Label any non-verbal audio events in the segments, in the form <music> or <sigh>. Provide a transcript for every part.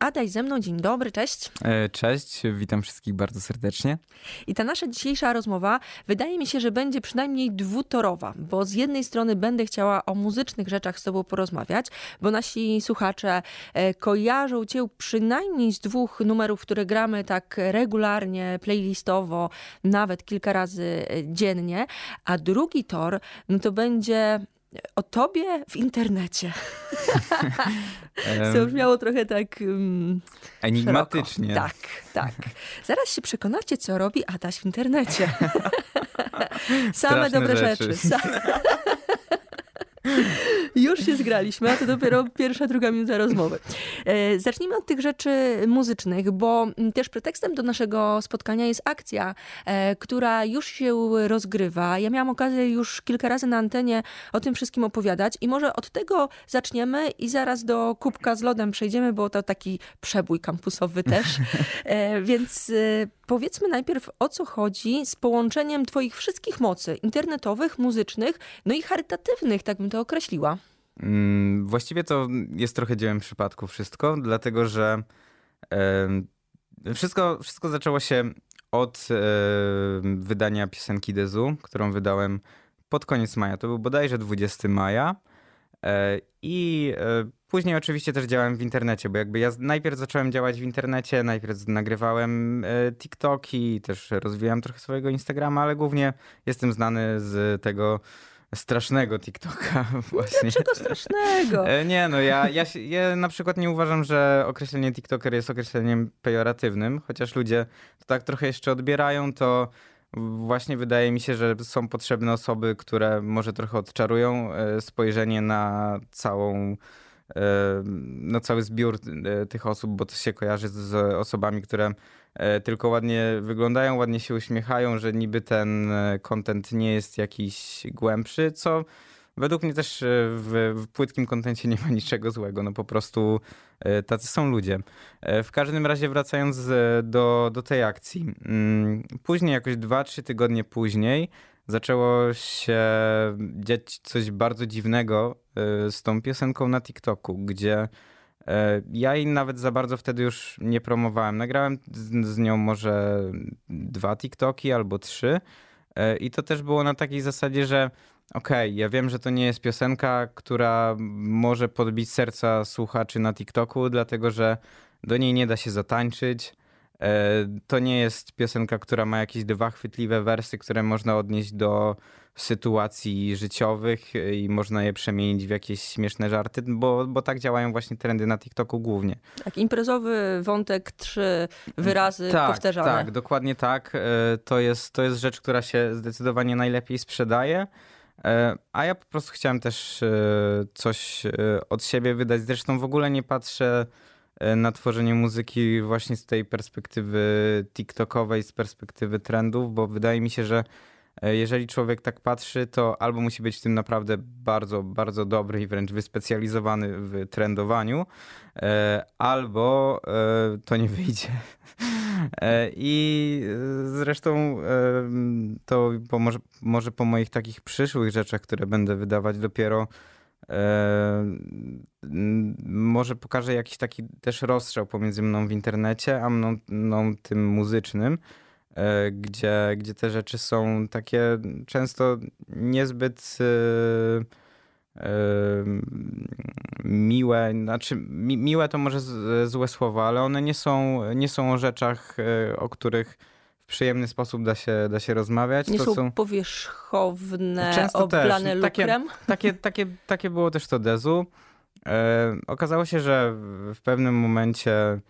Adaś ze mną, dzień dobry, cześć. E, cześć, witam wszystkich bardzo serdecznie. I ta nasza dzisiejsza rozmowa wydaje mi się, że będzie przynajmniej dwutorowa, bo z jednej strony będę chciała o muzycznych rzeczach z tobą porozmawiać, bo nasi słuchacze e, kojarzą cię przynajmniej z dwóch numerów, które gramy tak regularnie, playlistowo, nawet kilka razy e, dziennie, a drugi tor, no to będzie o tobie w internecie. <laughs> to brzmiało trochę tak. Um, Enigmatycznie. Szeroko. Tak, tak. Zaraz się przekonacie, co robi Adaś w internecie. <laughs> Same dobre rzeczy. rzeczy. <laughs> <laughs> Już się zgraliśmy, a to dopiero pierwsza, druga minuta rozmowy. E, zacznijmy od tych rzeczy muzycznych, bo też pretekstem do naszego spotkania jest akcja, e, która już się rozgrywa. Ja miałam okazję już kilka razy na antenie o tym wszystkim opowiadać i może od tego zaczniemy i zaraz do kubka z lodem przejdziemy, bo to taki przebój kampusowy też. E, więc powiedzmy najpierw o co chodzi z połączeniem Twoich wszystkich mocy internetowych, muzycznych, no i charytatywnych, tak bym to określiła. Mm, właściwie to jest trochę dziełem przypadku wszystko, dlatego że wszystko, wszystko zaczęło się od wydania piosenki Dezu, którą wydałem pod koniec maja. To był bodajże 20 maja. E, I e, później oczywiście też działałem w internecie, bo jakby ja najpierw zacząłem działać w internecie, najpierw nagrywałem e, TikToki, też rozwijałem trochę swojego Instagrama, ale głównie jestem znany z tego strasznego TikToka <laughs> właśnie. Dlaczego strasznego? Nie, no ja, ja, ja na przykład nie uważam, że określenie TikToker jest określeniem pejoratywnym, chociaż ludzie to tak trochę jeszcze odbierają, to właśnie wydaje mi się, że są potrzebne osoby, które może trochę odczarują e, spojrzenie na całą e, na cały zbiór e, tych osób, bo to się kojarzy z osobami, które tylko ładnie wyglądają, ładnie się uśmiechają, że niby ten content nie jest jakiś głębszy, co według mnie też w, w płytkim kontencie nie ma <laughs> niczego złego. No po prostu E, tacy są ludzie. E, w każdym razie wracając do, do tej akcji. Mm, później, jakoś 2-3 tygodnie później, zaczęło się dziać coś bardzo dziwnego e, z tą piosenką na TikToku, gdzie ja jej nawet za bardzo wtedy już nie promowałem. Nagrałem z, nią może dwa TikToki albo trzy. I to też było na takiej zasadzie, że Okej, okay, ja wiem, że to nie jest piosenka, która może podbić serca słuchaczy na TikToku, dlatego że do niej nie da się zatańczyć. E, to nie jest piosenka, która ma jakieś dwa chwytliwe wersy, które można odnieść do sytuacji życiowych i można je przemienić w jakieś śmieszne żarty, bo, bo tak działają właśnie trendy na TikToku głównie. Tak, imprezowy wątek, trzy wyrazy tak, powtarzane. Tak, dokładnie tak. E, to jest, to jest rzecz, która się zdecydowanie najlepiej sprzedaje. E, a ja po prostu chciałem też coś od siebie wydać. Zresztą w ogóle nie patrzę na tworzenie muzyki właśnie z tej perspektywy TikTokowej, z perspektywy trendów, bo wydaje mi się, że jeżeli człowiek tak patrzy, to albo musi być w tym naprawdę bardzo, bardzo dobry i wręcz wyspecjalizowany w trendowaniu, albo to nie wyjdzie. <laughs> E, I zresztą e, to może, po moich takich przyszłych rzeczach, które będę wydawać dopiero e, może pokażę jakiś taki też rozstrzał pomiędzy mną w internecie, a mną, mną tym muzycznym, gdzie, gdzie te rzeczy są takie często niezbyt miłe, znaczy mi, miłe to może z, złe słowo, ale one nie są, nie są o rzeczach, e, o których w przyjemny sposób da się, da się rozmawiać. Nie to są, są powierzchowne, Często oblane też. lukrem? Takie, takie, takie, takie było też to Dezu. E, okazało się, że w pewnym momencie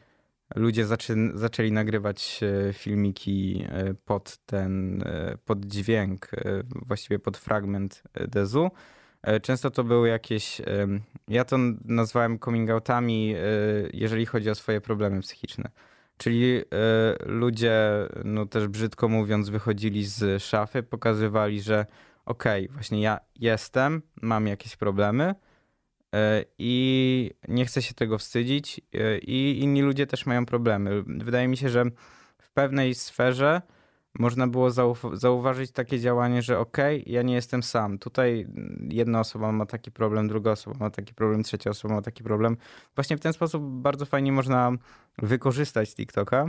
ludzie zaczę, zaczęli nagrywać e, filmiki e, pod ten, pod dźwięk, właściwie pod fragment Dezu. E, często to były jakieś, ja to nazwałem coming outami, e, jeżeli chodzi o swoje problemy psychiczne. Czyli e, ludzie, no też brzydko mówiąc, wychodzili z szafy, pokazywali, że okej, okay, właśnie ja jestem, mam jakieś problemy i nie chcę się tego wstydzić i inni ludzie też mają problemy. Wydaje mi się, że w pewnej sferze można było zauważyć takie działanie, że okej, okay, ja nie jestem sam. Tutaj jedna osoba ma taki problem, druga osoba ma taki problem, trzecia osoba ma taki problem. Właśnie w ten sposób bardzo fajnie można wykorzystać TikToka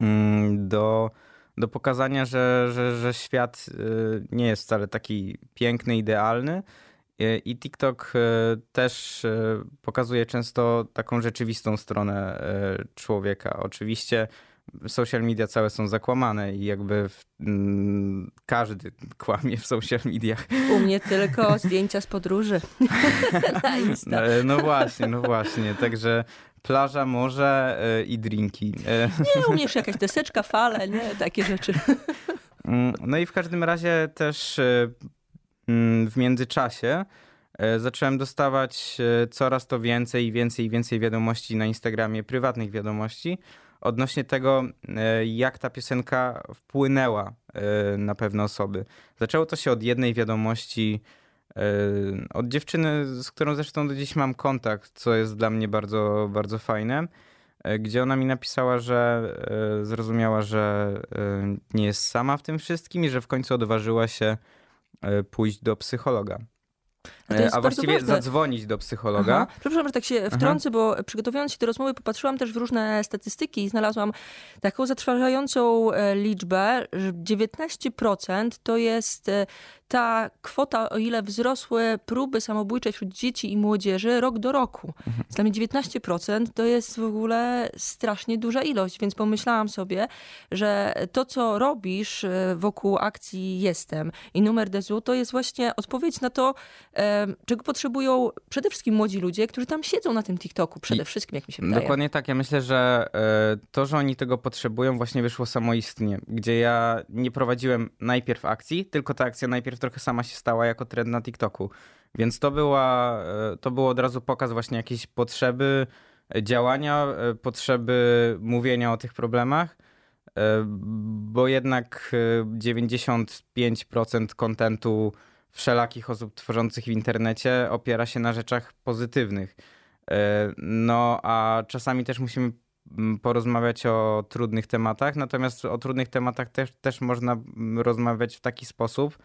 mm, do, do pokazania, że, że, że świat y, nie jest wcale taki piękny, idealny. I TikTok y, też y, pokazuje często taką rzeczywistą stronę człowieka. Oczywiście social media całe są zakłamane i jakby w, mm, każdy kłamie w social mediach. U mnie tylko zdjęcia z podróży <laughs> na Insta. No, właśnie, no właśnie. Także plaża, morze e, i drinki. E, <laughs> nie, u mnie jeszcze jakaś deseczka, fale, nie? Takie rzeczy. Mm, no i w każdym razie też e, w międzyczasie zacząłem dostawać coraz to więcej i więcej i więcej wiadomości na Instagramie, prywatnych wiadomości odnośnie tego, e, jak ta piosenka wpłynęła e, na pewne osoby. Zaczęło to się od jednej wiadomości, e, od dziewczyny, z którą zresztą do dziś mam kontakt, co jest dla mnie bardzo, bardzo fajne, gdzie ona mi napisała, że zrozumiała, że nie jest sama w tym wszystkim i że w końcu odważyła się pójść do psychologa. A, a właściwie ważne. zadzwonić do psychologa. Aha. Przepraszam, że tak się wtrącę, Aha. bo przygotowując się do rozmowy, popatrzyłam też w różne statystyki i znalazłam taką zatrważającą e, liczbę, że 19% to jest e, ta kwota, o ile wzrosły próby samobójcze wśród dzieci i młodzieży rok do roku. Mhm. Dla mnie 19% to jest w ogóle strasznie duża ilość, więc pomyślałam sobie, że to, co robisz e, wokół akcji Jestem i numer DZU, to jest właśnie odpowiedź na to, czego potrzebują przede wszystkim młodzi ludzie, którzy tam siedzą na tym TikToku, przede wszystkim, jak mi się wydaje. Dokładnie tak. Ja myślę, że e, to, że oni tego potrzebują, właśnie wyszło samoistnie, gdzie ja nie prowadziłem najpierw akcji, tylko ta akcja najpierw trochę sama się stała jako trend na TikToku. Więc to, była, e, to było od razu pokaz właśnie jakiejś potrzeby e, działania, potrzeby mówienia o tych problemach bo jednak 95% kontentu wszelakich osób tworzących w internecie opiera się na rzeczach pozytywnych. E, no a czasami też musimy mm, porozmawiać o trudnych tematach, natomiast o trudnych tematach też, też można mm, rozmawiać w taki sposób,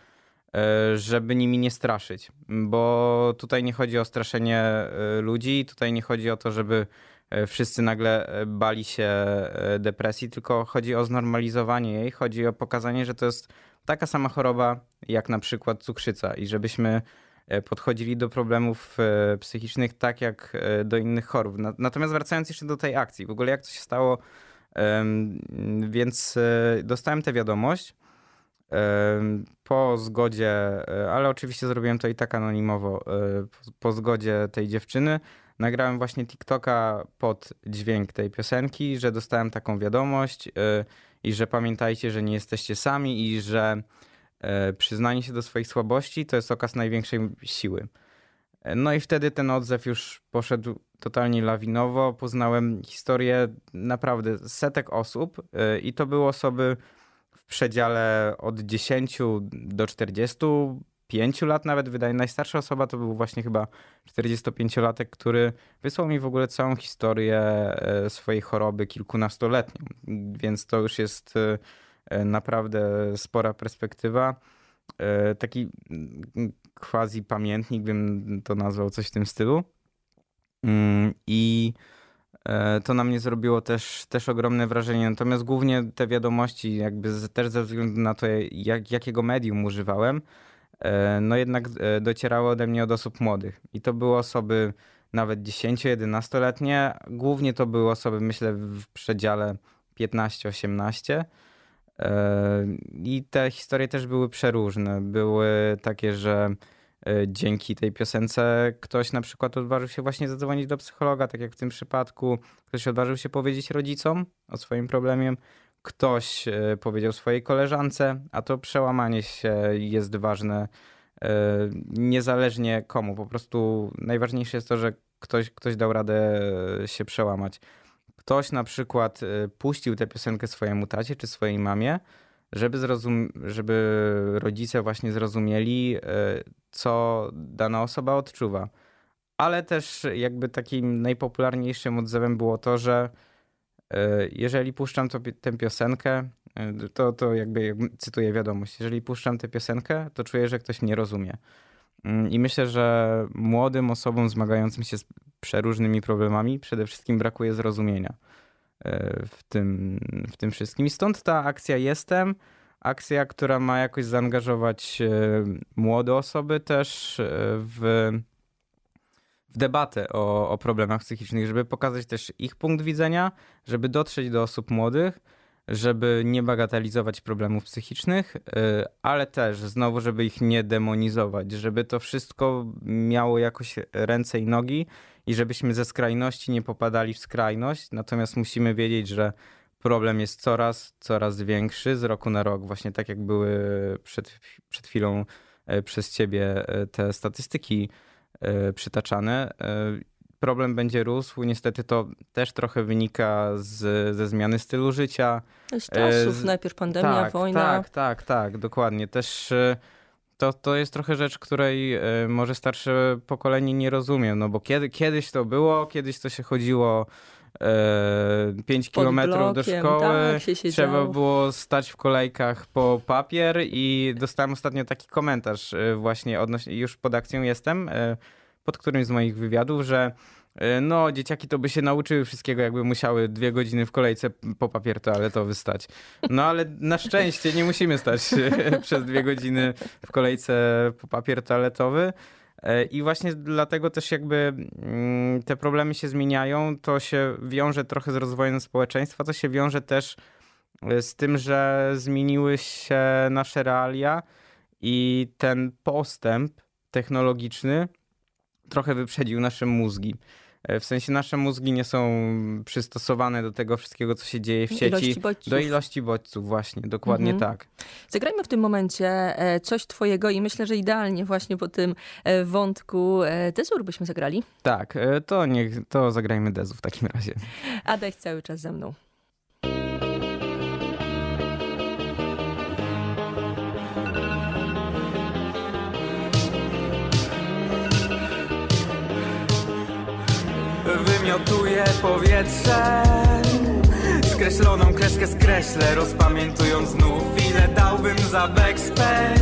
e, żeby nimi nie straszyć, bo tutaj nie chodzi o straszenie e, ludzi, tutaj nie chodzi o to, żeby wszyscy nagle bali się depresji, tylko chodzi o znormalizowanie jej, chodzi o pokazanie, że to jest taka sama choroba jak na przykład cukrzyca i żebyśmy e, podchodzili do problemów e, psychicznych tak jak e, do innych chorób. Natomiast wracając jeszcze do tej akcji, w ogóle jak to się stało, więc dostałem tę wiadomość po zgodzie, ale oczywiście zrobiłem to i tak anonimowo, po zgodzie tej dziewczyny. Nagrałem właśnie TikToka pod dźwięk tej piosenki, że dostałem taką wiadomość i że pamiętajcie, że nie jesteście sami i że e, przyznanie się do swoich słabości to jest okaz największej siły. E, no i wtedy ten odzew już poszedł totalnie lawinowo. Poznałem historię naprawdę setek osób e, i to były osoby w przedziale od 10 do 40, pięciu lat nawet, wydaje najstarsza osoba to był właśnie chyba 45-latek, który wysłał mi w ogóle całą historię e, swojej choroby kilkunastoletnią, więc to już jest e, naprawdę spora perspektywa. E, taki mm, quasi pamiętnik, bym to nazwał coś w tym stylu. Mm, I to na mnie zrobiło też, też ogromne wrażenie. Natomiast głównie te wiadomości, jakby też ze względu na to, jak, jakiego medium używałem, E, no jednak e, docierało ode mnie od osób młodych. I to były osoby nawet 10-11-letnie. Głównie to były osoby, myślę, w przedziale 15-18. E, I te historie też były przeróżne. Były takie, że dzięki tej piosence ktoś na przykład odważył się właśnie zadzwonić do psychologa, tak jak w tym przypadku. Ktoś odważył się powiedzieć rodzicom o swoim problemie ktoś e, powiedział swojej koleżance, a to przełamanie się jest ważne e, niezależnie komu. Po prostu najważniejsze jest to, że ktoś, ktoś dał radę się przełamać. Ktoś na przykład e, puścił tę piosenkę swojemu tacie czy swojej mamie, żeby, zrozum- żeby rodzice właśnie zrozumieli, co dana osoba odczuwa. Ale też jakby takim najpopularniejszym odzewem było to, że E, jeżeli puszczam to, tę piosenkę, Y, To, to jakby jak cytuję wiadomość. Jeżeli puszczam tę piosenkę, to czuję, że ktoś mnie rozumie. Mm, I myślę, że młodym osobom zmagającym się z przeróżnymi problemami przede wszystkim brakuje zrozumienia y, w tym, w tym wszystkim. I stąd ta akcja Jestem, akcja, która ma jakoś zaangażować młode osoby też w debatę o, o problemach psychicznych, żeby pokazać też ich punkt widzenia, żeby dotrzeć do osób młodych, żeby nie bagatelizować problemów psychicznych, y, ale też znowu, żeby ich nie demonizować, żeby to wszystko miało jakoś ręce i nogi i żebyśmy ze skrajności nie popadali w skrajność. Natomiast musimy wiedzieć, że problem jest coraz, coraz większy z roku na rok, właśnie tak jak były przed, przed chwilą e, przez ciebie e, te statystyki przytaczane. E, Problem będzie rósł. Niestety to też trochę wynika z, ze zmiany stylu życia. Z czasów, z- najpierw pandemia, tak, wojna. Tak, tak, tak, dokładnie. Też e, to, to jest trochę rzecz, której e, może starsze pokolenie nie rozumie, no bo kiedy, kiedyś to było, kiedyś to się chodziło e, 5 Pod kilometrów do szkoły, tak trzeba było stać w kolejkach po papier i dostałem ostatnio taki komentarz e, właśnie odnośnie, już pod akcją jestem, e, pod którymś z moich wywiadów, że e, no, dzieciaki to by się nauczyły wszystkiego, jakby musiały dwie godziny w kolejce po papier toaletowy stać. No ale na szczęście nie musimy stać e, <laughs> przez dwie godziny w kolejce po papier toaletowy. E, I właśnie dlatego też jakby mm, te problemy się zmieniają, to się wiąże trochę z rozwojem społeczeństwa, to się wiąże też e, z tym, że zmieniły się nasze realia i ten postęp technologiczny trochę wyprzedził nasze mózgi. E, W sensie nasze mózgi nie są przystosowane do tego wszystkiego, co się dzieje w sieci. Ilości. Do ilości bodźców, właśnie, dokładnie Mhm. tak. Zagrajmy w tym momencie e, coś twojego i myślę, że idealnie właśnie po tym e, wątku Dezur byśmy zagrali. Tak, to niech, to zagrajmy Dezu w takim razie. Adaś cały czas ze mną. Wymiotuję powietrze. Skreśloną kreskę skreślę Rozpamiętując znów ile dałbym za backspace.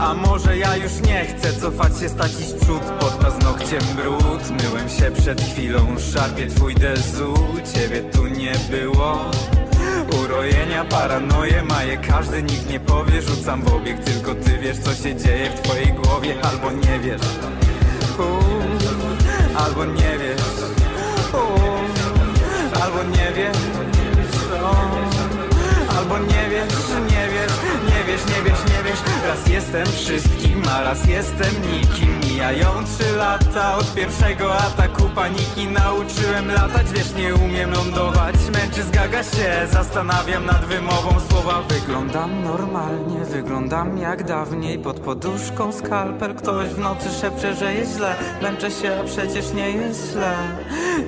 A może ja już nie chcę cofać się stać iść przód Pod paznokciem brud. Myłem się przed chwilą Szarpie twój dezu. Ciebie tu nie było. Urojenia, paranoje maje każdy, nikt nie powie. Rzucam w obieg, tylko ty wiesz co się dzieje w twojej głowie. Albo nie wiesz. Uuu, Albo nie wiesz Albo nie wiesz co. Albo nie wiesz, nie wiesz, nie wiesz, nie wiesz, nie wiesz Raz jestem wszystkim, a raz jestem nikim. Mijają trzy lata od pierwszego ataku paniki. Nauczyłem latać, wiesz, nie umiem lądować. Męczy zgaga się, zastanawiam nad wymową słowa. Wyglądam normalnie, wyglądam jak dawniej. Pod poduszką skalpel, ktoś w nocy szepcze, że jest źle. Męczę się, a przecież nie jest źle.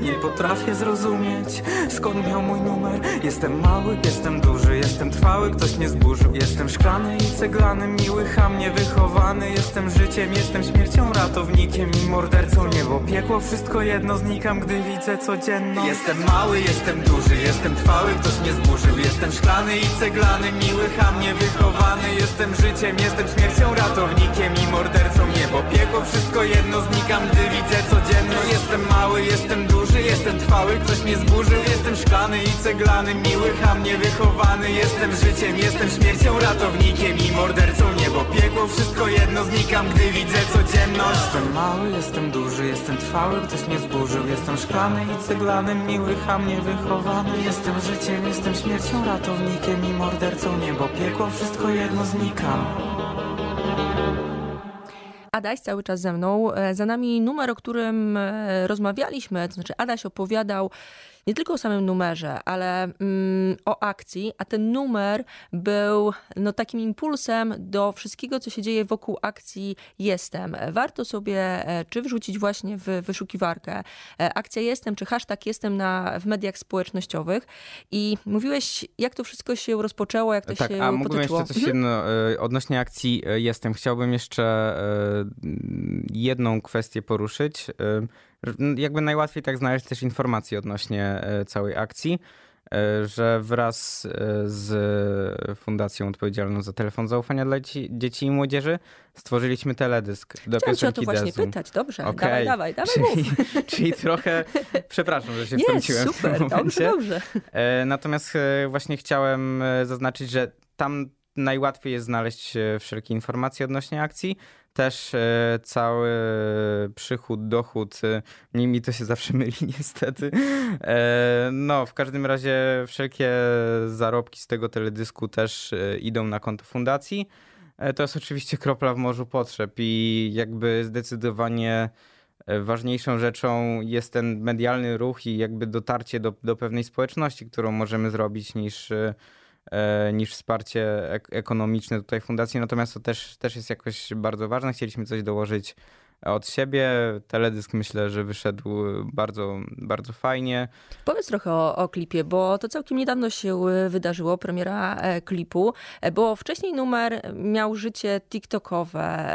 Nie potrafię zrozumieć, skąd miał mój numer. Jestem mały, jestem duży, jestem trwały, ktoś mnie zburzył. Jestem szklany i ceglany, miły, hamnie wychowany Jestem życiem, jestem śmiercią, ratownikiem i mordercą Niebo, piekło, wszystko jedno, znikam, gdy widzę codzienność. Jestem mały, jestem duży, jestem trwały, ktoś mnie zburzył Jestem szklany i ceglany, miły, hamnie wychowany Jestem życiem, jestem śmiercią, ratownikiem i mordercą Niebo, piekło, wszystko jedno, znikam, gdy widzę codzienność. Jestem mały, jestem duży, jestem trwały, ktoś mnie zburzył Jestem szklany i ceglany, miły, hamnie wychowany Jestem życiem, jestem śmiercią, ratownikiem i mordercą Niebo, piekło, wszystko jedno, znikam, gdy widzę codzienność. Jestem mały, jestem duży, jestem trwały, ktoś mnie zburzył. Jestem szklany i ceglany, miły, hamnie wychowany Jestem życiem, jestem śmiercią, ratownikiem i mordercą Niebo, piekło, wszystko jedno, znikam Adaś cały czas ze mną. E, Za nami numer, o którym e, rozmawialiśmy, to znaczy Adaś opowiadał nie tylko o samym numerze, ale mm, o akcji, a ten numer był no, takim impulsem do wszystkiego, co się dzieje wokół akcji Jestem. Warto sobie e, czy wrzucić właśnie w wyszukiwarkę e, akcja Jestem, czy hashtag Jestem na, w mediach społecznościowych i mówiłeś, jak to wszystko się rozpoczęło, jak to tak, się a mógłbym potoczyło. jeszcze coś jedno, e, odnośnie akcji Jestem. Chciałbym jeszcze jedną kwestię poruszyć. Jakby najłatwiej tak znaleźć też informacje odnośnie e, całej akcji. e, że wraz e, z Fundacją Odpowiedzialną za Telefon Zaufania dla dzieci, i Młodzieży stworzyliśmy teledysk do Chciałam cię o to piosenki właśnie Dezu. pytać. Dobrze, Okej. dawaj, dawaj, dawaj Czyli, <laughs> czyli trochę, przepraszam, że się Nie, wtrąciłem w super, tym dobrze, momencie. dobrze. E, Natomiast właśnie chciałem zaznaczyć, że tam najłatwiej jest znaleźć wszelkie informacje odnośnie akcji. Też e, cały przychód, dochód, e, mi, mi to się zawsze <laughs> myli niestety. E, No, w każdym razie wszelkie zarobki z tego teledysku też idą na konto fundacji. To jest oczywiście kropla w morzu potrzeb i jakby zdecydowanie ważniejszą rzeczą jest ten medialny ruch i jakby dotarcie do, do pewnej społeczności, którą możemy zrobić niż, niż wsparcie ek- ekonomiczne tutaj fundacji. Natomiast to też, też jest jakoś bardzo ważne. Chcieliśmy coś dołożyć od siebie. Teledysk myślę, że wyszedł bardzo, bardzo fajnie. Powiedz trochę o, o klipie, bo to całkiem niedawno się e, wydarzyło, premiera e, klipu, e, bo wcześniej numer miał życie TikTokowe,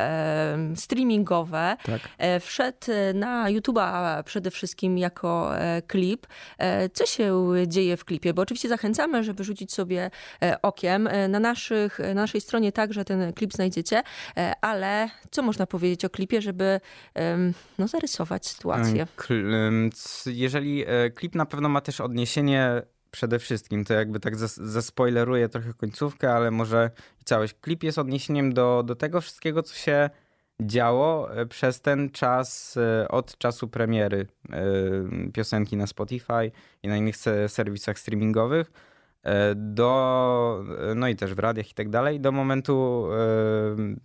streamingowe. Tak. Wszedł na YouTube'a przede wszystkim jako klip. Co się dzieje w klipie? Bo oczywiście zachęcamy, żeby rzucić sobie okiem. Na, naszych, na naszej stronie także ten klip znajdziecie, ale co można powiedzieć o klipie, żeby no, zarysować sytuację? Jeżeli e, klip na pewno ma też odniesienie przede wszystkim, to jakby tak zas- zaspoileruję trochę końcówkę, ale może całość. Klip jest odniesieniem do, do tego wszystkiego, co się działo e, przez ten czas, e, od czasu premiery piosenki na Spotify i na innych se- serwisach streamingowych do, no i też w radiach i tak dalej, do momentu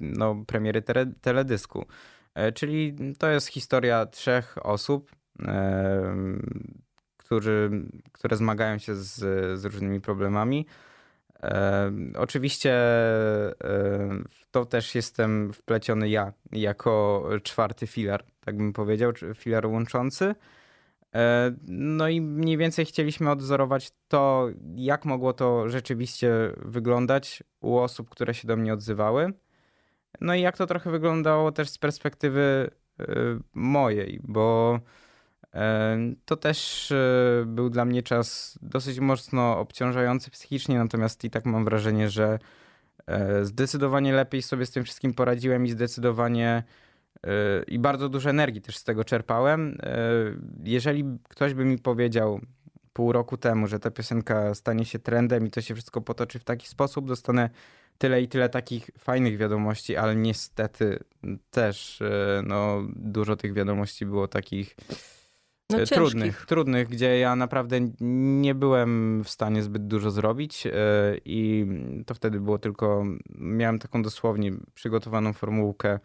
no, premiery tele, teledysku. E, Czyli to jest historia trzech osób, em, którzy, które zmagają się z, z różnymi problemami. Em, Oczywiście e, w to też jestem wpleciony ja, jako czwarty filar, tak bym powiedział, filar łączący. E, No i mniej więcej chcieliśmy odwzorować to, jak mogło to rzeczywiście wyglądać u osób, które się do mnie odzywały. No i jak to trochę wyglądało też z perspektywy y, mojej, bo e, to też e, był dla mnie czas dosyć mocno obciążający psychicznie, natomiast i tak mam wrażenie, że e, zdecydowanie lepiej sobie z tym wszystkim poradziłem i zdecydowanie e, i bardzo dużo energii też z tego czerpałem. E, Jeżeli ktoś by mi powiedział pół roku temu, że ta piosenka stanie się trendem i to się wszystko potoczy w taki sposób, dostanę tyle i tyle takich fajnych wiadomości, ale niestety też e, no, dużo tych wiadomości było takich No, e, ciężkich. trudnych, trudnych, gdzie ja naprawdę nie byłem w stanie zbyt dużo zrobić e, i to wtedy było tylko, miałem taką dosłownie przygotowaną formułkę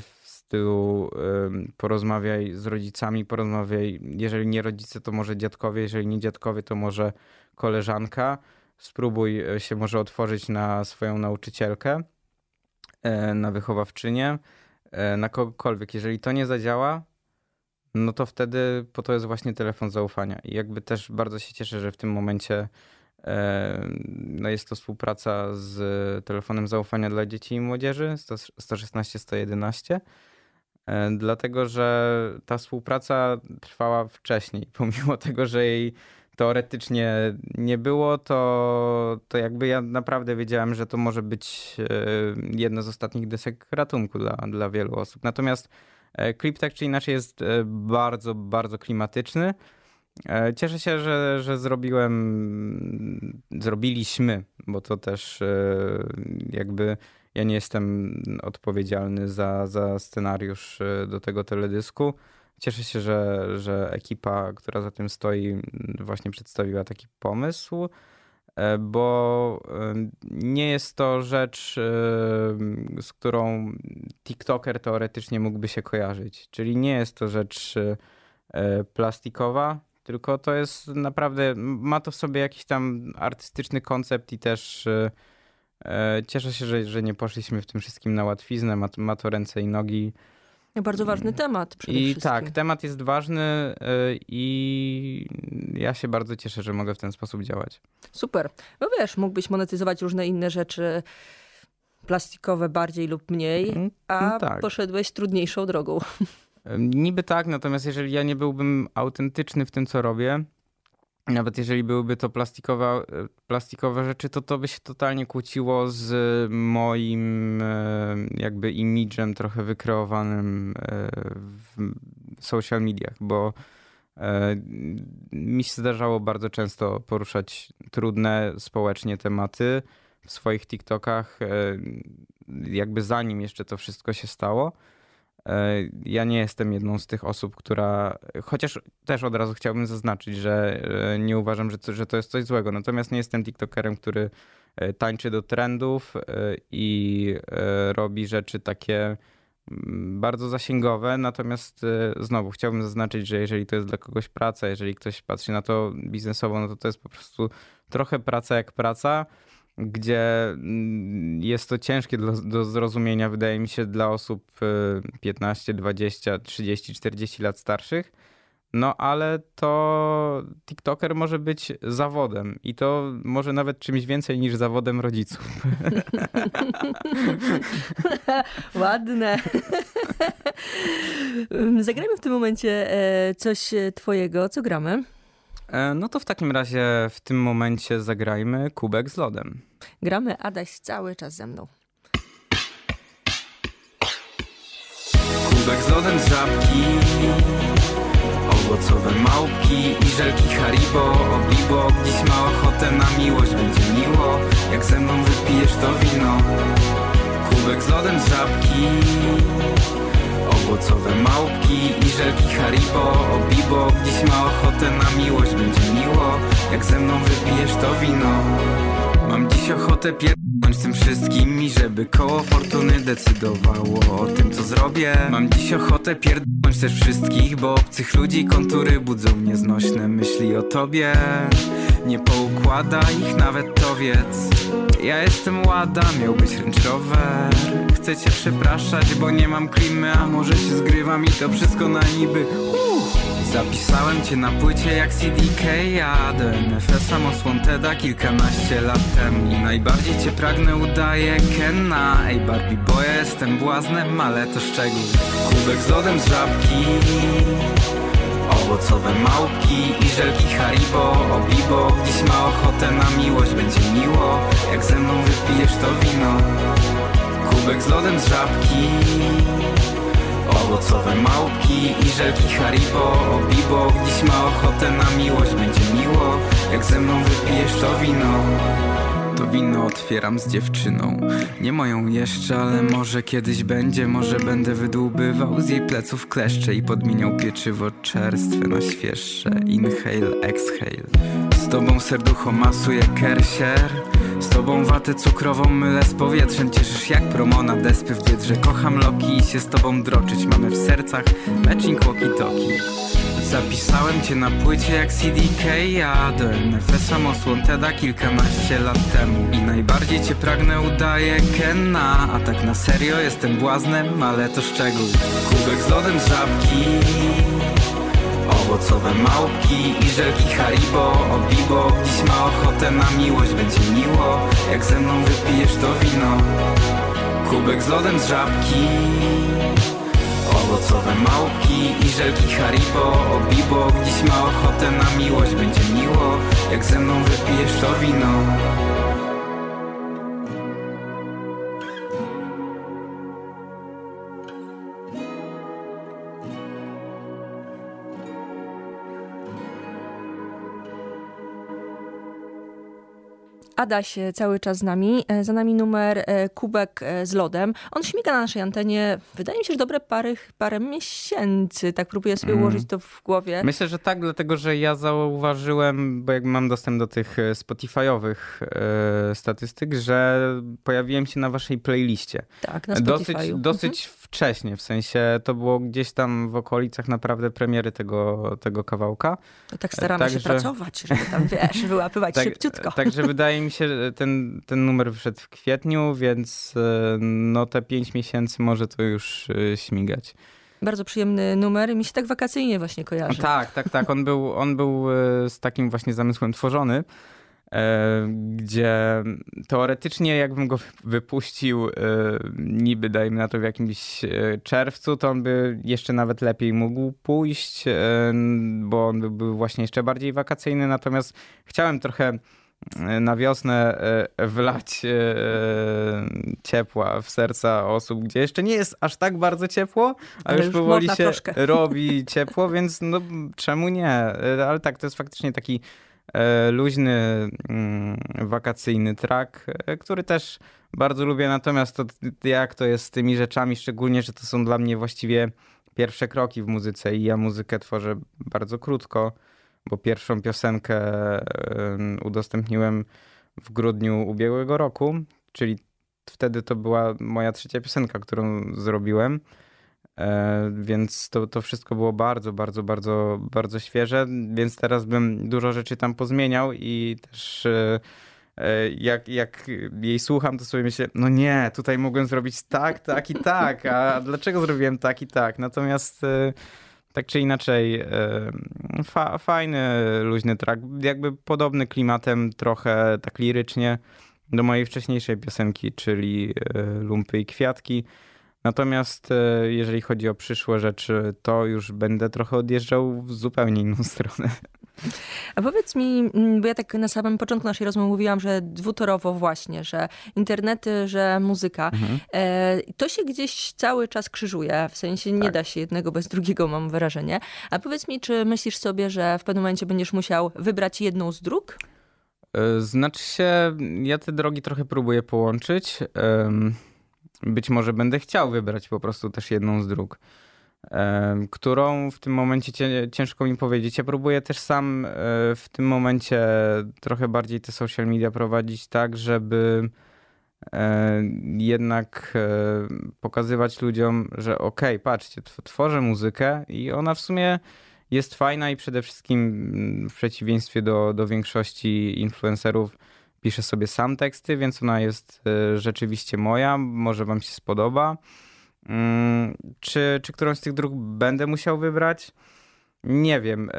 w stylu porozmawiaj z rodzicami, porozmawiaj, jeżeli nie rodzice, to może dziadkowie, jeżeli nie dziadkowie, to może koleżanka, spróbuj e, się może otworzyć na swoją nauczycielkę, e, na wychowawczynię, e, na kogokolwiek. Jeżeli to nie zadziała, no to wtedy po to jest właśnie telefon zaufania. I jakby też bardzo się cieszę, że w tym momencie no jest to współpraca z telefonem zaufania dla dzieci i młodzieży 116 111. E, Dlatego, że ta współpraca trwała wcześniej, <laughs> pomimo tego, że jej teoretycznie nie było, to, to jakby ja naprawdę wiedziałem, że to może być e, jedno z ostatnich desek ratunku dla, dla wielu osób. Natomiast e, klip tak czy inaczej jest e, bardzo, bardzo klimatyczny. Cieszę się, że, że zrobiłem, zrobiliśmy, bo to też jakby ja nie jestem odpowiedzialny za, za scenariusz do tego teledysku. Cieszę się, że, że ekipa, która za tym stoi, właśnie przedstawiła taki pomysł, e, bo nie jest to rzecz, e, z którą TikToker teoretycznie mógłby się kojarzyć. Czyli nie jest to rzecz e, plastikowa, tylko to jest naprawdę, ma to w sobie jakiś tam artystyczny koncept i też cieszę się, że, że nie poszliśmy w tym wszystkim na łatwiznę, ma, ma to ręce i nogi. Bardzo ważny temat przede I wszystkim. tak, temat jest ważny e, i ja się bardzo cieszę, że mogę w ten sposób działać. Super. No wiesz, mógłbyś monetyzować różne inne rzeczy plastikowe bardziej lub mniej, Mm, a no tak. poszedłeś trudniejszą drogą. <laughs> Niby tak, natomiast jeżeli ja nie byłbym autentyczny w tym, co robię, nawet jeżeli byłyby to plastikowe, plastikowe rzeczy, to to by się totalnie kłóciło z moim e, jakby imidżem trochę wykreowanym e, w social mediach, bo e, mi się zdarzało bardzo często poruszać trudne społecznie tematy w swoich TikTokach, jakby zanim jeszcze to wszystko się stało. E, ja nie jestem jedną z tych osób, która. Chociaż też od razu chciałbym zaznaczyć, że e, nie uważam, że to, że to jest coś złego. Natomiast nie jestem TikTokerem, który e, tańczy do trendów i robi rzeczy takie mm, bardzo zasięgowe. Natomiast znowu chciałbym zaznaczyć, że jeżeli to jest dla kogoś praca, jeżeli ktoś patrzy na to biznesowo, no to to jest po prostu trochę praca jak praca gdzie mm, jest to ciężkie do, do zrozumienia, wydaje mi się, dla osób 15, 20, 30, 40 lat starszych. No ale to TikToker może być zawodem i to może nawet czymś więcej niż zawodem rodziców. <laughs> Ładne. <laughs> Zagrajmy w tym momencie e, coś twojego. Co gramy? E, no to w takim razie w tym momencie zagrajmy kubek z lodem. Gramy Adaś cały czas ze mną. Kubek z lodem z żabki Owocowe małpki i żelki Haribo Obibo, dziś ma ochotę na miłość Będzie miło, jak ze mną wypijesz to wino Kubek z lodem z żabki Owocowe małpki i żelki Haribo Obibo, dziś ma ochotę na miłość Będzie miło, jak ze mną wypijesz to wino? Mam dziś ochotę pierdolnąć tym wszystkim I żeby koło fortuny decydowało o tym co zrobię. Mam dziś ochotę pierdolnąć też wszystkich Bo obcych ludzi kontury budzą nieznośne myśli o tobie. Nie poukłada ich nawet to wiedz ja jestem łada, miał być Rover Chcę cię przepraszać, bo nie mam klimy A może się zgrywam i to wszystko na niby. Zapisałem cię na płycie jak CDK Ja do NFS-a Wanted kilkanaście lat temu. I najbardziej cię pragnę udaję Kenna. Ej Barbie boy, jestem błaznem, ale to szczegół. Kubek z lodem z żabki Owocowe małpki i żelki Haribo. Obibo, dziś ma ochotę na miłość Będzie miło, jak ze mną wypijesz to wino Kubek z lodem z żabki. Owocowe małpki i żelki Haribo. Obibo, dziś ma ochotę na miłość. Będzie miło, jak ze mną wypijesz to wino. To wino otwieram z dziewczyną. Nie moją jeszcze, ale może kiedyś będzie. Może będę wydłubywał z jej pleców kleszcze I podmieniał pieczywo czerstwe na świeższe. Inhale, exhale. Z tobą serducho masuje kersier z tobą watę cukrową mylę z powietrzem. Cieszysz jak promona despy w biedrze Kocham Loki i się z tobą droczyć Mamy w sercach. Matching walkie-talkie. Zapisałem cię na płycie jak CDK Ja do NFS-a Wanted kilkanaście lat temu. I najbardziej cię pragnę udaję Kenna. A tak na serio jestem błaznem, ale to szczegół. Kubek z lodem z żabki Owocowe małpki i żelki Haribo. Obibo, dziś ma ochotę na miłość Będzie miło, jak ze mną wypijesz to wino? Kubek z lodem z żabki. Owocowe małpki i żelki Haribo. Obibo, dziś ma ochotę na miłość Będzie miło, jak ze mną wypijesz to wino Adaś cały czas z nami. E, za nami numer e, Kubek e, z lodem. On śmiga na naszej antenie, wydaje mi się, że dobre parę, parę miesięcy. Tak próbuję sobie mm. ułożyć to w głowie. Myślę, że tak, dlatego że ja zauważyłem, bo jak mam dostęp do tych Spotify'owych e, statystyk, że pojawiłem się na waszej playliście. Tak, na Spotify'u. Dosyć, dosyć mhm. Wcześnie, w sensie to było gdzieś tam w okolicach naprawdę premiery tego, tego kawałka. To tak staramy tak, się że... pracować, żeby tam, <laughs> wiesz, wyłapywać tak, szybciutko. Także wydaje mi się, że ten, ten numer wszedł w kwietniu, więc e, no te pięć miesięcy może to już e, śmigać. Bardzo przyjemny numer mi się tak wakacyjnie właśnie kojarzy. Tak, tak, tak. On był, on był e, z takim właśnie zamysłem tworzony. E, gdzie teoretycznie jakbym go wypuścił e, niby dajmy na to w jakimś e, czerwcu, to on by jeszcze nawet lepiej mógł pójść, bo on by był właśnie jeszcze bardziej wakacyjny, natomiast chciałem trochę na wiosnę wlać ciepła w serca osób, gdzie jeszcze nie jest aż tak bardzo ciepło, a Ale już już powoli się troszkę. robi ciepło, więc no czemu nie? Ale tak, to jest faktycznie taki luźny, mm, wakacyjny track, e, który też bardzo lubię, natomiast to jak to jest z tymi rzeczami, szczególnie, że to są dla mnie właściwie pierwsze kroki w muzyce i ja muzykę tworzę bardzo krótko, bo pierwszą piosenkę e, udostępniłem w grudniu ubiegłego roku, czyli wtedy to była moja trzecia piosenka, którą zrobiłem. E, więc to, to wszystko było bardzo, bardzo, bardzo, bardzo świeże, więc teraz bym dużo rzeczy tam pozmieniał i też e, e, jak, jak jej słucham, to sobie myślę, no nie, tutaj mogłem zrobić tak, tak i tak, a dlaczego zrobiłem tak i tak? Natomiast tak czy inaczej, fa, fajny, luźny track, jakby podobny klimatem trochę tak lirycznie do mojej wcześniejszej piosenki, czyli Lumpy i Kwiatki. Natomiast e, jeżeli chodzi o przyszłe rzeczy, to już będę trochę odjeżdżał w zupełnie inną <laughs> stronę. A powiedz mi, mm, bo ja tak na samym początku naszej rozmowy mówiłam, że dwutorowo właśnie, że internety, że muzyka. Mhm. E, to się gdzieś cały czas krzyżuje, w sensie nie tak. da się jednego bez drugiego, mam wrażenie. A powiedz mi, czy myślisz sobie, że w pewnym momencie będziesz musiał wybrać jedną z dróg? E, znaczy się, ja te drogi trochę próbuję połączyć. Być może będę chciał wybrać po prostu też jedną z dróg, którą w tym momencie ciężko mi powiedzieć. Ja próbuję też sam e, w tym momencie trochę bardziej te social media prowadzić tak, żeby e, jednak e, pokazywać ludziom, że okej, okay, patrzcie, tworzę muzykę i ona w sumie jest fajna i przede wszystkim w przeciwieństwie do, do większości influencerów piszę sobie sam teksty, więc ona jest e, rzeczywiście moja, może wam się spodoba. Mm, czy, czy którąś z tych dróg będę musiał wybrać? Nie wiem. E,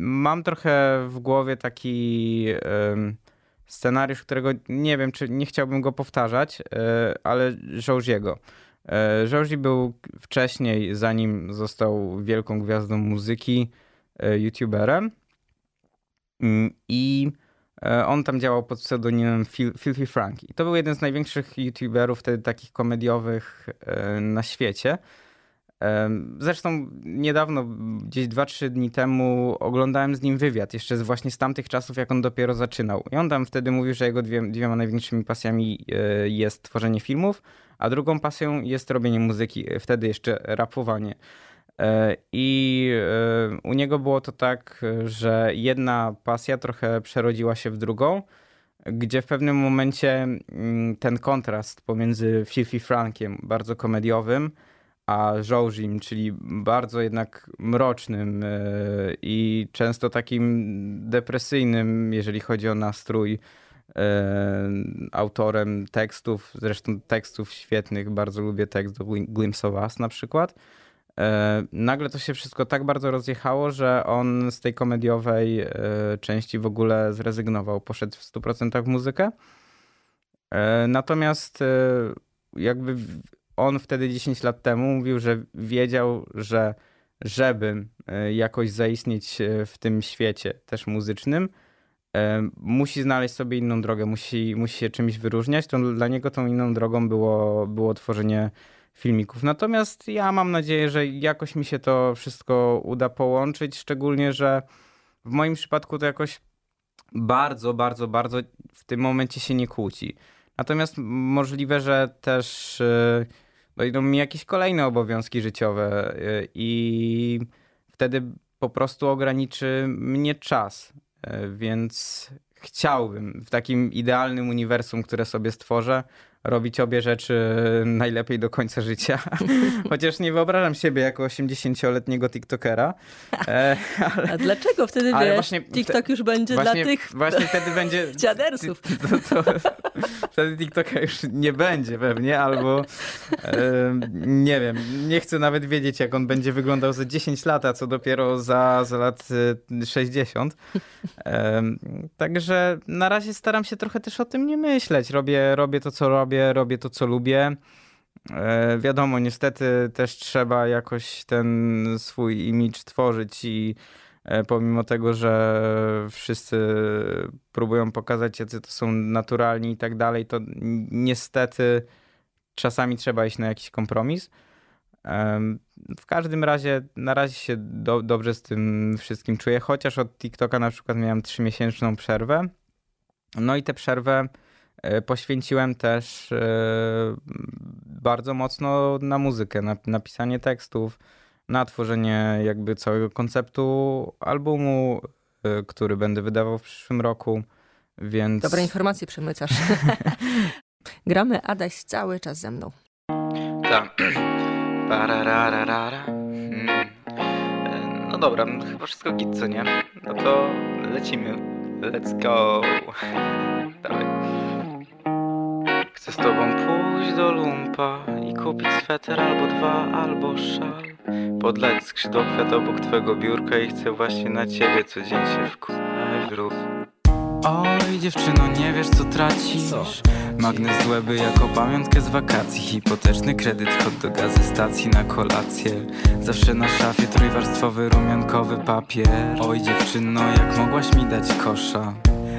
mam trochę w głowie taki scenariusz, którego nie wiem, czy nie chciałbym go powtarzać, e, ale Georgiego. Georgi był wcześniej, zanim został wielką gwiazdą muzyki, youtuberem. Mm, I E, on tam działał pod pseudonimem Filthy Frank. I to był jeden z największych youtuberów wtedy takich komediowych e, na świecie. E, zresztą niedawno, gdzieś 2-3 dni temu, oglądałem z nim wywiad, jeszcze właśnie z tamtych czasów, jak on dopiero zaczynał. I on tam wtedy mówił, że jego dwie, dwiema największymi pasjami jest tworzenie filmów, a drugą pasją jest robienie muzyki, wtedy jeszcze rapowanie. E, I e, u niego było to tak, że jedna pasja trochę przerodziła się w drugą, gdzie w pewnym momencie mm, ten kontrast pomiędzy Filthy Frankiem, bardzo komediowym, a Jołzim, czyli bardzo jednak mrocznym e, i często takim depresyjnym, jeżeli chodzi o nastrój, autorem tekstów, zresztą tekstów świetnych, bardzo lubię tekst do Glimpse of Us na przykład nagle to się wszystko tak bardzo rozjechało, że on z tej komediowej e, części w ogóle zrezygnował, poszedł w 100% w muzykę. E, natomiast jakby on wtedy 10 lat temu mówił, że wiedział, że żeby jakoś zaistnieć w tym świecie też muzycznym, musi znaleźć sobie inną drogę, musi, musi się czymś wyróżniać. To dla niego tą inną drogą było, było tworzenie filmików. Natomiast ja mam nadzieję, że jakoś mi się to wszystko uda połączyć, szczególnie, że w moim przypadku to jakoś bardzo, bardzo, bardzo w tym momencie się nie kłóci. Natomiast możliwe, że też y, dojdą mi jakieś kolejne obowiązki życiowe y, i wtedy po prostu ograniczy mnie czas. Y, więc chciałbym w takim idealnym uniwersum, które sobie stworzę, robić obie rzeczy najlepiej do końca życia. <laughs> Chociaż nie wyobrażam siebie jako 80-letniego TikTokera. E, ale, A dlaczego wtedy wiesz, właśnie, TikTok już będzie właśnie, dla tych właśnie wtedy będzie <laughs> dziadersów. <laughs> To, to, wtedy TikToka już nie będzie pewnie, albo e, nie wiem, nie chcę nawet wiedzieć, jak on będzie wyglądał za 10 lat, a co dopiero za, za lat 60. E, także na razie staram się trochę też o tym nie myśleć. Robię, robię to, co robię, robię to, co lubię. E, wiadomo, niestety też trzeba jakoś ten swój imidż tworzyć i e, pomimo tego, że wszyscy próbują pokazać, jacy to są naturalni i tak dalej, to niestety czasami trzeba iść na jakiś kompromis. W każdym razie na razie się do, dobrze z tym wszystkim czuję, chociaż od TikToka na przykład miałem trzymiesięczną przerwę. No i tę przerwę poświęciłem też e, bardzo mocno na muzykę, na, na pisanie tekstów, na tworzenie jakby całego konceptu albumu, e, który będę wydawał w przyszłym roku. Więc... Dobre informacje przemycasz. <laughs> Gramy Adaś cały czas ze mną. Tak. Hmm. No dobra, chyba wszystko git, co nie? No to lecimy. Let's go. <laughs> Dawaj. Chcę z tobą pójść do lumpa i kupić sweter albo dwa, albo szal. Podlać skrzydło kwiat obok twego biurka i chcę właśnie na ciebie co dzień się wkurzać. Oj dziewczyno, nie wiesz co tracisz co? Magnes złeby jako pamiątkę z wakacji Hipoteczny kredyt, hot do gazy stacji na kolację Zawsze na szafie trójwarstwowy rumiankowy papier Oj dziewczyno, jak mogłaś mi dać kosza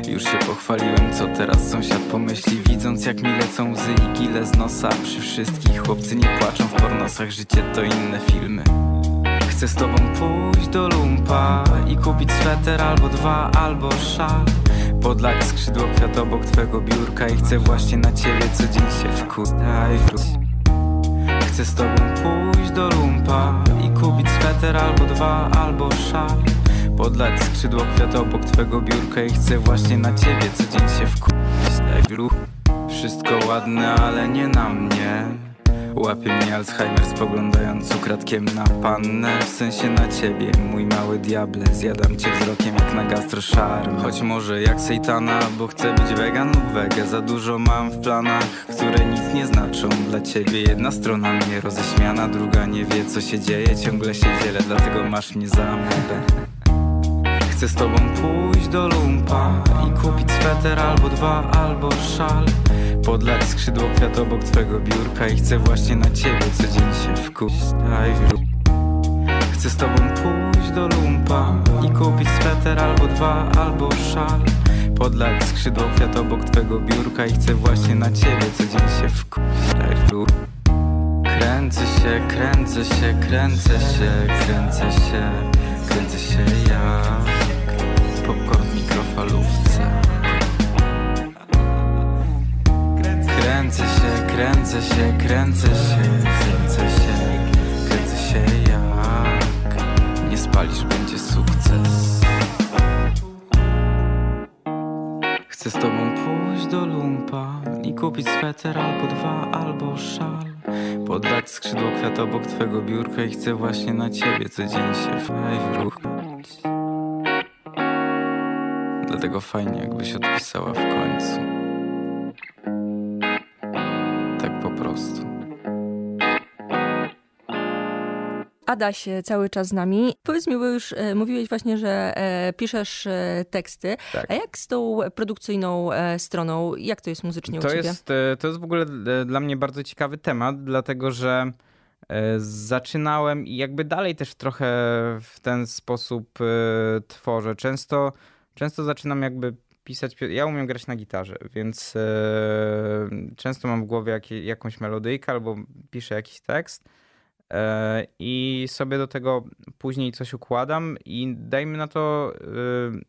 już się pochwaliłem, co teraz sąsiad pomyśli Widząc jak mi lecą łzy i gile z nosa. Przy wszystkich chłopcy nie płaczą w pornosach Życie to inne filmy. Chcę z tobą pójść do lumpa I kupić sweter albo dwa, albo szal. Podlać skrzydło kwiat obok twego biurka I chcę właśnie na ciebie co dzień się wkutać Chcę z tobą pójść do lumpa I kupić sweter albo dwa, albo szal Podlać skrzydło kwiat obok twego biurka I chcę właśnie na ciebie co dzień się wkutać Wszystko ładne, ale nie na mnie. Łapie mnie Alzheimer spoglądając ukradkiem na pannę. W sensie na ciebie, mój mały diable. Zjadam cię wzrokiem jak na gastroszarm. Choć może jak sejtana, bo chcę być wegan lub wege. Za dużo mam w planach, które nic nie znaczą Dla ciebie. Jedna strona mnie roześmiana Druga nie wie co się dzieje, ciągle się dzielę Dlatego masz mnie za mowę Chcę z tobą pójść do lumpa I kupić sweter albo dwa, albo szal. Podlać skrzydło kwiat obok twego biurka I chcę właśnie na ciebie co dzień się wkuć. Chcę z tobą pójść do lumpa I kupić sweter albo dwa, albo szal. Podlać skrzydło kwiat obok twego biurka I chcę właśnie na ciebie co dzień się wkuć. Kręcę się, kręcę się, kręcę się, kręcę się, kręcę się jak popcorn w mikrofalówce Kręcę się, kręcę się, kręcę się, kręcę się, kręcę się jak nie spalisz, będzie sukces. Chcę z tobą pójść do lumpa i kupić sweter albo dwa, albo szal. Podlać skrzydło kwiat obok twego biurka i chcę właśnie na ciebie co dzień się wruchać. Dlatego fajnie jakbyś odpisała w końcu. prostu. Adaś cały czas z nami. Powiedz mi, bo już e, mówiłeś właśnie, że e, piszesz e, teksty. Tak. A jak z tą produkcyjną stroną? Jak to jest muzycznie to u ciebie? Jest, to jest w ogóle dla mnie bardzo ciekawy temat, dlatego że zaczynałem i jakby dalej też trochę w ten sposób tworzę. Często, często zaczynam jakby pisać. Ja umiem grać na gitarze, więc e, często mam w głowie jak, jakąś melodyjkę albo piszę jakiś tekst e, i sobie do tego później coś układam i dajmy na to e,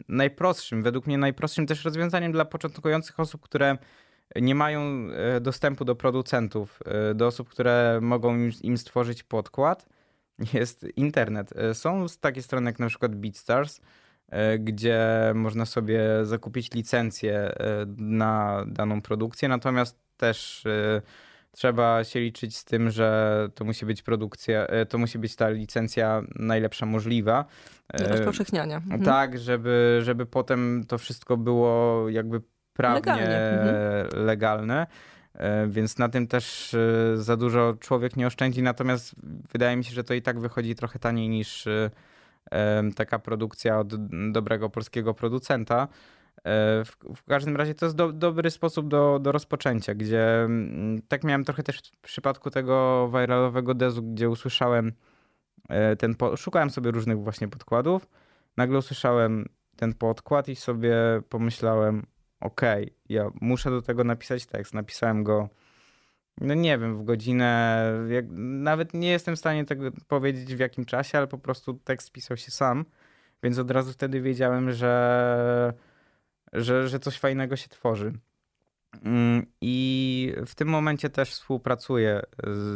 najprostszym, według mnie najprostszym też rozwiązaniem dla początkujących osób, które nie mają dostępu do producentów, do osób, które mogą im, stworzyć podkład, jest internet. Są takie strony jak na przykład BeatStars, gdzie można sobie zakupić licencję e, na daną produkcję, natomiast też e, trzeba się liczyć z tym, że to musi być produkcja, e, to musi być ta licencja najlepsza możliwa. E, rozpowszechniania. Mhm. tak, żeby, żeby potem to wszystko było jakby prawnie mhm. legalne. E, Więc na tym też e, za dużo człowiek nie oszczędzi, natomiast wydaje mi się, że to i tak wychodzi trochę taniej niż e, taka produkcja od dobrego polskiego producenta. E, W, w każdym razie to jest do, dobry sposób do, do rozpoczęcia, gdzie mm, tak miałem trochę też w przypadku tego viralowego dezu, gdzie usłyszałem e, ten, po, szukałem sobie różnych właśnie podkładów, nagle usłyszałem ten podkład i sobie pomyślałem, okej, ja muszę do tego napisać tekst. Napisałem go, no nie wiem, w godzinę, jak, nawet nie jestem w stanie tego powiedzieć w jakim czasie, ale po prostu tekst pisał się sam, więc od razu wtedy wiedziałem, że, że, że coś fajnego się tworzy. Mm, I w tym momencie też współpracuję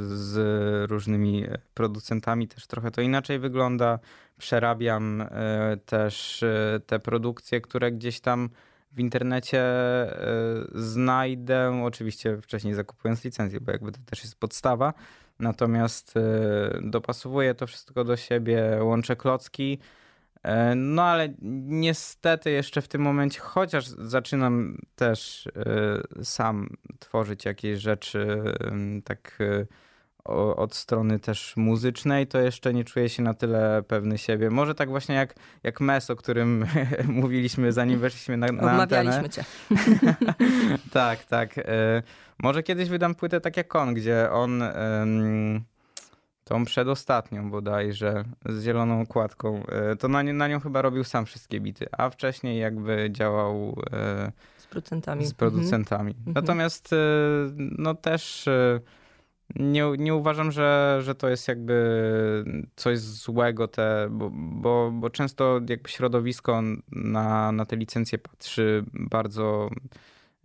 z różnymi producentami, też trochę to inaczej wygląda. Przerabiam e, też e, te produkcje, które gdzieś tam w internecie e, znajdę, oczywiście wcześniej zakupując licencję, bo jakby to też jest podstawa. Natomiast e, dopasowuję to wszystko do siebie, łączę klocki. E, No ale niestety jeszcze w tym momencie, chociaż zaczynam też sam tworzyć jakieś rzeczy tak o- od strony też muzycznej, to jeszcze nie czuję się na tyle pewny siebie. Może tak właśnie jak, jak Mes, o którym <laughs> mówiliśmy zanim weszliśmy na, na antenę. Odmawialiśmy cię. <laughs> tak, tak. E, może kiedyś wydam płytę tak jak on, gdzie on tą przedostatnią bodajże z zieloną okładką, e, to na, na nią chyba robił sam wszystkie bity, a wcześniej jakby działał e, Z producentami. z producentami. Natomiast e, no też e, nie, nie uważam, że, że to jest jakby coś złego, te, bo, bo, bo często jakby środowisko na, na te licencje patrzy bardzo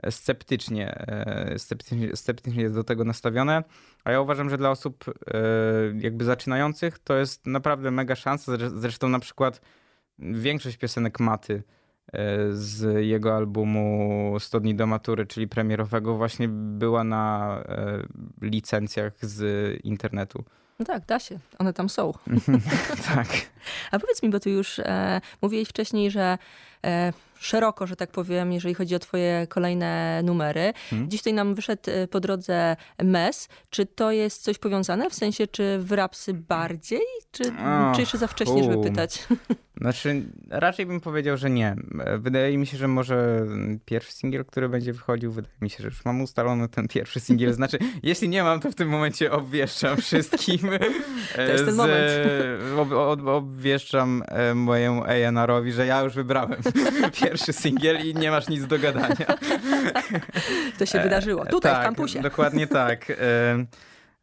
sceptycznie, e, sceptycznie, sceptycznie jest do tego nastawione, a ja uważam, że dla osób e, jakby zaczynających to jest naprawdę mega szansa. Zre- Zresztą na przykład większość piosenek Maty z jego albumu 100 dni do matury, czyli premierowego, właśnie była na e, licencjach z internetu. No tak, da się. One tam są. <laughs> tak. <laughs> A powiedz mi, bo tu już e, mówiłeś wcześniej, że e, szeroko, że tak powiem, jeżeli chodzi o twoje kolejne numery. Mhm. Dziś tutaj nam wyszedł e, po drodze MES. Czy to jest coś powiązane? W sensie, czy w rapsy bardziej? Czy, Och, czy jeszcze za wcześnie, żeby pytać? <laughs> Znaczy, raczej bym powiedział, że nie. Wydaje mi się, że może pierwszy singiel, który będzie wychodził, wydaje mi się, że już mam ustalony ten pierwszy singiel. <laughs> Znaczy, jeśli nie mam, to w tym momencie obwieszczam wszystkim. <laughs> To jest ten moment. Ob, ob, obwieszczam e, mojemu A&R-owi, że ja już wybrałem <laughs> pierwszy singiel i nie masz nic do gadania. <laughs> To się E, wydarzyło. Tutaj, tak, w kampusie. Dokładnie tak. <laughs>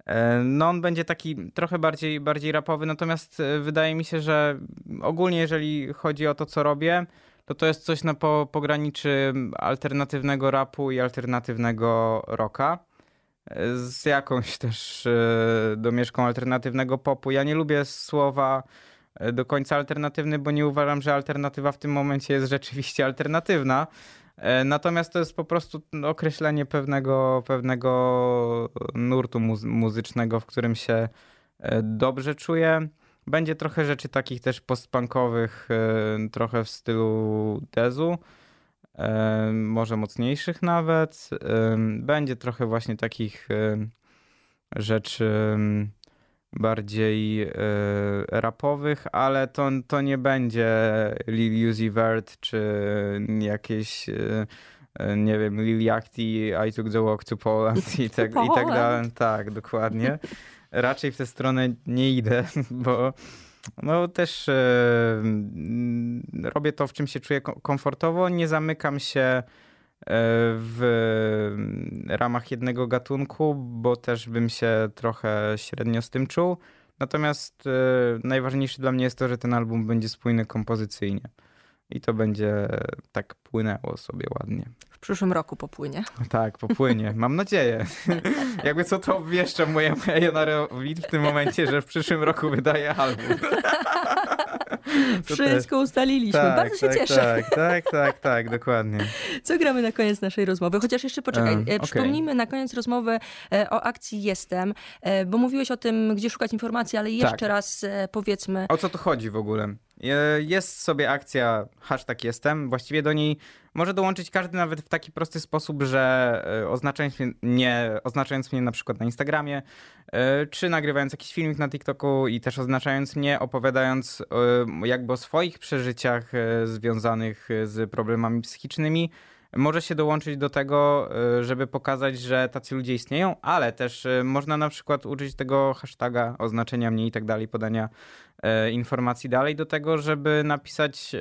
E, e, No on będzie taki trochę bardziej, bardziej rapowy, natomiast wydaje mi się, że ogólnie jeżeli chodzi o to, co robię, to to jest coś na po, pograniczy alternatywnego rapu i alternatywnego rocka. Z jakąś też domieszką alternatywnego popu. Ja nie lubię słowa do końca alternatywny, bo nie uważam, że alternatywa w tym momencie jest rzeczywiście alternatywna. E, Natomiast to jest po prostu określenie pewnego, pewnego nurtu muzy- muzycznego, w którym się e, dobrze czuję. Będzie trochę rzeczy takich też postpunkowych, e, trochę w stylu dezu, e, może mocniejszych nawet. E, Będzie trochę właśnie takich e, rzeczy em, bardziej e, rapowych, ale to, to nie będzie Lil Uzi Vert czy jakieś e, nie wiem, Lil Yachty, I took the walk to Poland i tak, i tak Poland. dalej. Tak, dokładnie. Raczej w tę stronę nie idę, <laughs> bo no też mm, robię to, w czym się czuję ko- komfortowo. Nie zamykam się w ramach jednego gatunku, bo też bym się trochę średnio z tym czuł. Natomiast e, najważniejsze dla mnie jest to, że ten album będzie spójny kompozycyjnie. I to będzie tak płynęło sobie ładnie. W przyszłym roku popłynie. <laughs> Tak, popłynie. Mam nadzieję. <laughs> Jakby co to obwieszczam mojemu Ejonarowi w tym momencie, że w przyszłym roku wydaje album. <laughs> <laughs> Wszystko ustaliliśmy. Tak, Bardzo się tak, cieszę. Tak, tak, tak, tak, dokładnie. <laughs> Co gramy na koniec naszej rozmowy? Chociaż jeszcze poczekaj, E, e, okej. przypomnijmy na koniec rozmowy e, o akcji Jestem, e, bo mówiłeś o tym, gdzie szukać informacji, ale jeszcze Tak. raz e, powiedzmy. O co tu chodzi w ogóle? Je- Jest sobie akcja hashtag jestem. Właściwie do niej może dołączyć każdy nawet w taki prosty sposób, że e, oznaczając mnie, oznaczając mnie na przykład na Instagramie, e, czy nagrywając jakiś filmik na TikToku i też oznaczając mnie, opowiadając e, jakby o swoich przeżyciach e, związanych z problemami psychicznymi, może się dołączyć do tego, e, żeby pokazać, że tacy ludzie istnieją, ale też e, można na przykład użyć tego hashtaga, oznaczenia mnie i tak dalej, podania e, informacji dalej do tego, żeby napisać,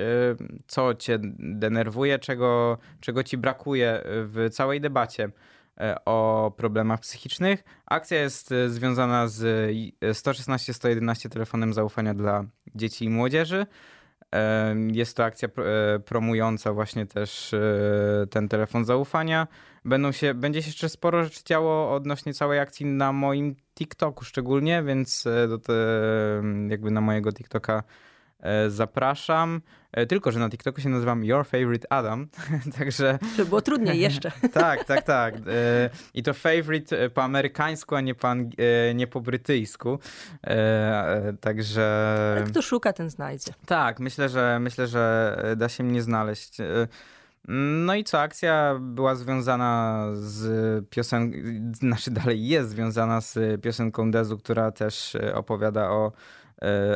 co cię denerwuje, czego, czego ci brakuje w całej debacie o problemach psychicznych. Akcja jest związana z i- 116-111 telefonem zaufania dla dzieci i młodzieży. Jest to akcja e, promująca właśnie też e, ten telefon zaufania. Będą się, będzie się jeszcze sporo rzeczy działo odnośnie całej akcji na moim TikToku szczególnie, więc e, do te, jakby na mojego TikToka zapraszam. E, Tylko, że na TikToku się nazywam Your Favorite Adam, <laughs> także Żeby było trudniej jeszcze. <laughs> tak, tak, tak. E, I to favorite e, po amerykańsku, a nie po, ang- e, nie po brytyjsku. E, e, Także... Ale kto szuka, ten znajdzie. Tak, myślę, że myślę, że da się mnie znaleźć. E, No i co, akcja była związana z piosenką, znaczy dalej jest związana z piosenką Dezu, która też e, opowiada o e,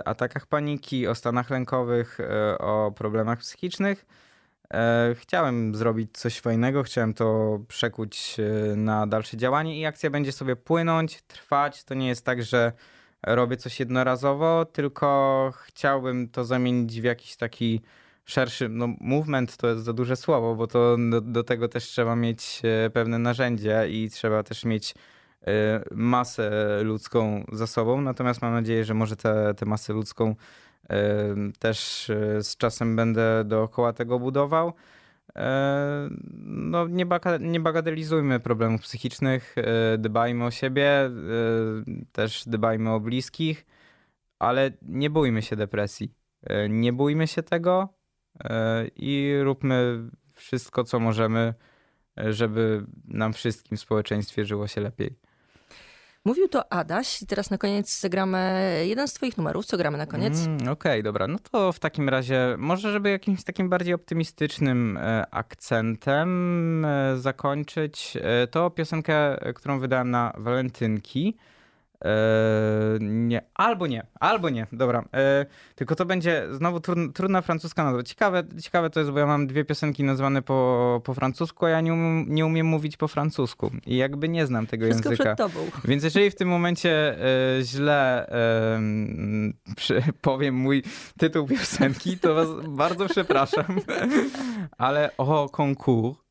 atakach paniki, o stanach lękowych, e, o problemach psychicznych. E, Chciałem zrobić coś fajnego, chciałem to przekuć e, na dalsze działanie i akcja będzie sobie płynąć, trwać. To nie jest tak, że robię coś jednorazowo, tylko chciałbym to zamienić w jakiś taki szerszy, no movement to jest za duże słowo, bo to do, do tego też trzeba mieć e, pewne narzędzia i trzeba też mieć e, masę ludzką za sobą, natomiast mam nadzieję, że może tę masę ludzką e, też e, z czasem będę dookoła tego budował. E, No, nie, baka, nie bagatelizujmy problemów psychicznych, e, dbajmy o siebie, e, też dbajmy o bliskich, ale nie bójmy się depresji. E, Nie bójmy się tego e, i róbmy wszystko, co możemy, e, żeby nam wszystkim w społeczeństwie żyło się lepiej. Mówił to Adaś. I Teraz na koniec zagramy jeden z twoich numerów. Co gramy na koniec? Mm, Okej, dobra. No to w takim razie może, żeby jakimś takim bardziej optymistycznym e, akcentem e, zakończyć, e, to piosenkę, którą wydałem na walentynki. E, nie, albo nie, albo nie, dobra. E, tylko to będzie znowu trudna, trudna francuska nazwa. Ciekawe, ciekawe to jest, bo ja mam dwie piosenki nazwane po, po francusku, a ja nie, um, nie umiem mówić po francusku. I jakby nie znam tego Wszystko języka. przed tobą. <laughs> Więc jeżeli w tym momencie e, źle e, przy, powiem mój tytuł piosenki, to was bardzo przepraszam. <laughs> Ale o konkurs.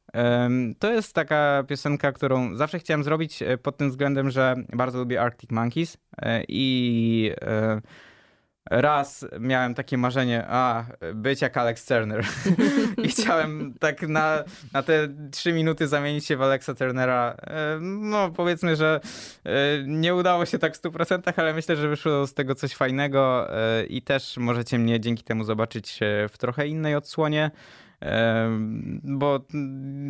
To jest taka piosenka, którą zawsze chciałem zrobić e, pod tym względem, że bardzo lubię Arctic Monkeys e, i e, raz miałem takie marzenie, a być jak Alex Turner. <laughs> I chciałem tak na, na te trzy minuty zamienić się w Alexa Turnera. No powiedzmy, że nie udało się tak w 100%, ale myślę, że wyszło z tego coś fajnego i też możecie mnie dzięki temu zobaczyć w trochę innej odsłonie. Bo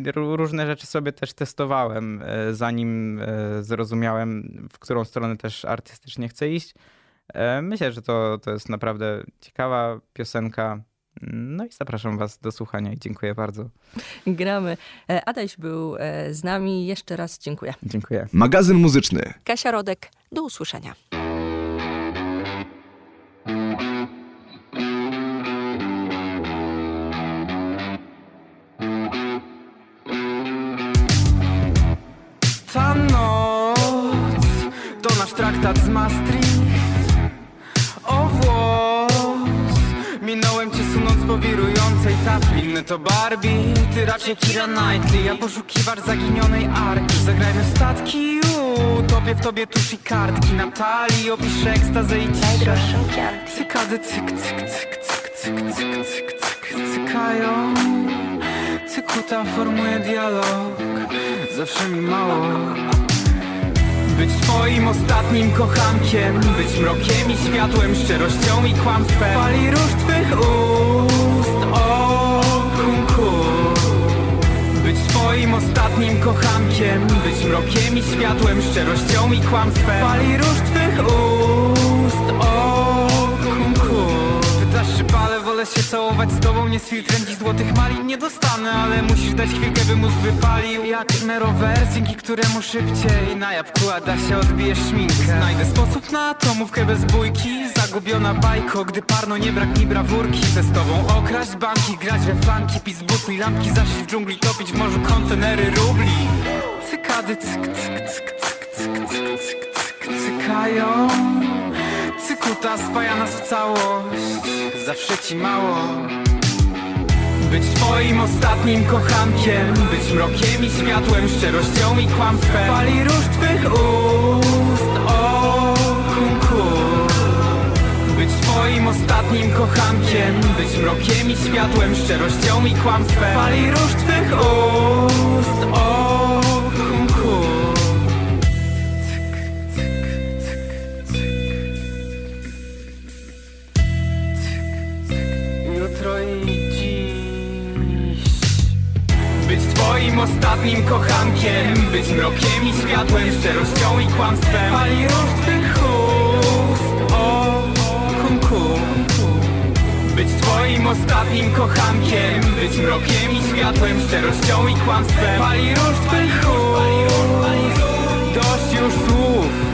ró- różne rzeczy sobie też testowałem, e, zanim e, zrozumiałem, w którą stronę też artystycznie chcę iść. E, Myślę, że to, to jest naprawdę ciekawa piosenka. No i zapraszam Was do słuchania i dziękuję bardzo. Gramy. Adaś był z nami. Jeszcze raz dziękuję. Dziękuję. Magazyn muzyczny. Kasia Rodek. Do usłyszenia. To Barbie, ty raczej Kira Knightley. Ja poszukiwacz zaginionej arki. Zagrajmy statki, utopię w tobie tusz i kartki. Natalii, opiszę ekstazę i ciszę Cykady cyk, cyk, cyk, cyk, cyk, cyk, cyk, cyk, cykają. Cykuta formuje dialog. Zawsze mi mało. Być twoim ostatnim kochankiem. Być mrokiem i światłem, szczerością i kłamstwem. Pali róż twych ust, o Twoim ostatnim kochankiem. Być mrokiem i światłem, szczerością i kłamstwem. Pali róż twych ust, wolę się całować z tobą Nie z filtrem dziś złotych malin nie dostanę Ale musisz dać chwilkę, by mózg wypalił. Jak Nerower, dzięki któremu szybciej Na jabłku Ada się odbijesz szminkę. Znajdę sposób na atomówkę bez bójki. Zagubiona bajko, gdy parno nie brak mi brawurki. Chcę z tobą okraść banki, grać we flanki Pis butli, lampki, zasić w dżungli Topić w morzu kontenery rubli. Cykady, cyk, cyk, cyk, cyk, cyk, cyk, cyk, cyk, cykają Cykuta spaja nas w całość. Zawsze ci mało. Być twoim ostatnim kochankiem Być mrokiem i światłem, szczerością i kłamstwem. Pali róż twych ust, o kunku Być twoim ostatnim kochankiem Być mrokiem i światłem, szczerością i kłamstwem. Pali róż twych ust, o ostatnim kochankiem Być mrokiem i światłem, szczerością i kłamstwem. Pali róż twych ust, o kunku Być twoim ostatnim kochankiem Być mrokiem i światłem, szczerością i kłamstwem. Pali róż twych ust Dość już słów